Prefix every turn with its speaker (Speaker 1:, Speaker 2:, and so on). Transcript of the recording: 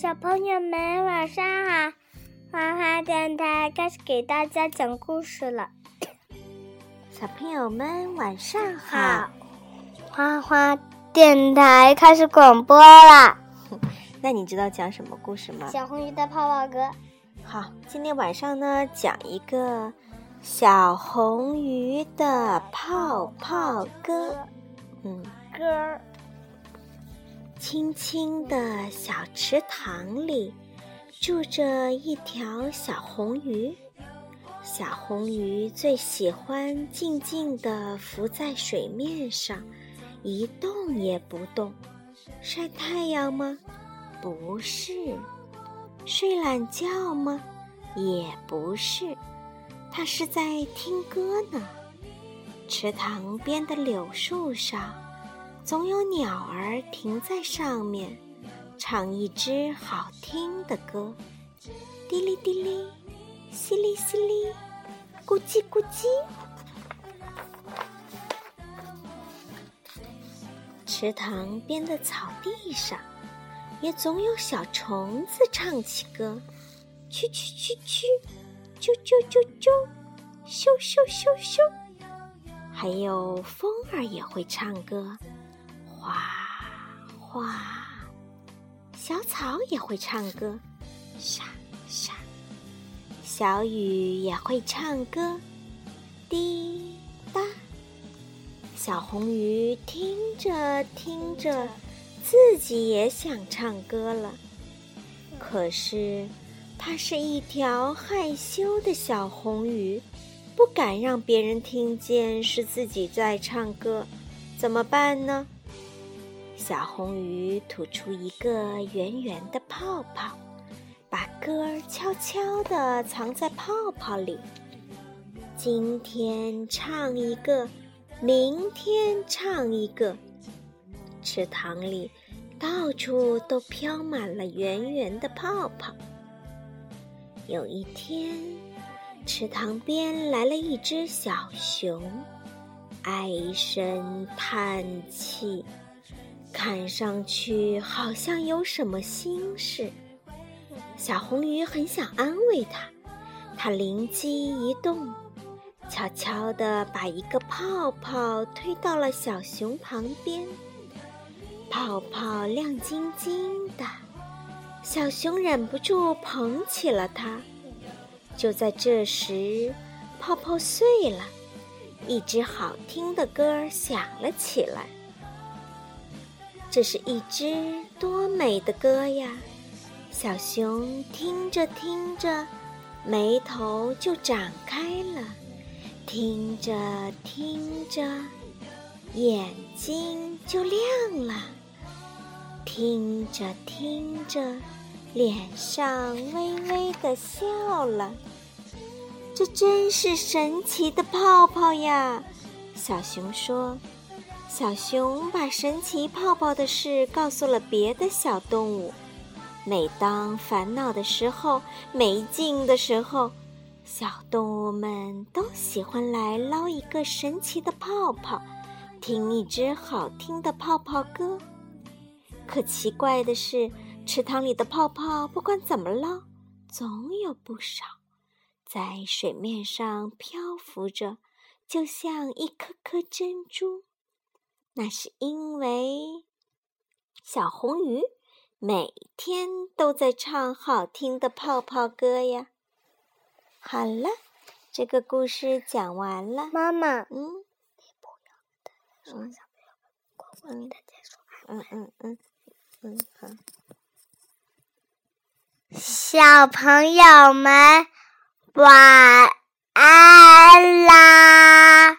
Speaker 1: 小朋友们晚上好，花花电台开始给大家讲故事了。
Speaker 2: 小朋友们晚上好，
Speaker 1: 花花电台开始广播了。
Speaker 2: 那你知道讲什么故事吗？
Speaker 1: 小红鱼的泡泡歌。
Speaker 2: 好，今天晚上呢，讲一个小红鱼的泡泡歌。
Speaker 1: 嗯，歌儿。
Speaker 2: 青青的小池塘里，住着一条小红鱼。小红鱼最喜欢静静地浮在水面上，一动也不动。晒太阳吗？不是。睡懒觉吗？也不是。它是在听歌呢。池塘边的柳树上。总有鸟儿停在上面，唱一支好听的歌，滴哩滴哩，淅沥淅沥，咕叽咕叽。池塘边的草地上，也总有小虫子唱起歌，蛐蛐蛐蛐，啾啾啾啾，咻咻咻咻。还有风儿也会唱歌。哗哗，小草也会唱歌，沙沙，小雨也会唱歌，滴答。小红鱼听着听着，自己也想唱歌了。可是，它是一条害羞的小红鱼，不敢让别人听见是自己在唱歌，怎么办呢？小红鱼吐出一个圆圆的泡泡，把歌儿悄悄地藏在泡泡里。今天唱一个，明天唱一个。池塘里到处都飘满了圆圆的泡泡。有一天，池塘边来了一只小熊，唉声叹气。看上去好像有什么心事，小红鱼很想安慰它。它灵机一动，悄悄地把一个泡泡推到了小熊旁边。泡泡亮晶晶的，小熊忍不住捧起了它。就在这时，泡泡碎了，一支好听的歌儿响了起来。这是一支多美的歌呀！小熊听着听着，眉头就展开了；听着听着，眼睛就亮了；听着听着，脸上微微的笑了。这真是神奇的泡泡呀！小熊说。小熊把神奇泡泡的事告诉了别的小动物。每当烦恼的时候、没劲的时候，小动物们都喜欢来捞一个神奇的泡泡，听一支好听的泡泡歌。可奇怪的是，池塘里的泡泡不管怎么捞，总有不少在水面上漂浮着，就像一颗颗珍珠。那是因为小红鱼每天都在唱好听的泡泡歌呀。好了，这个故事讲完了。
Speaker 1: 妈妈，
Speaker 2: 嗯，你不要嗯嗯嗯嗯好。
Speaker 1: 小朋友们晚安啦。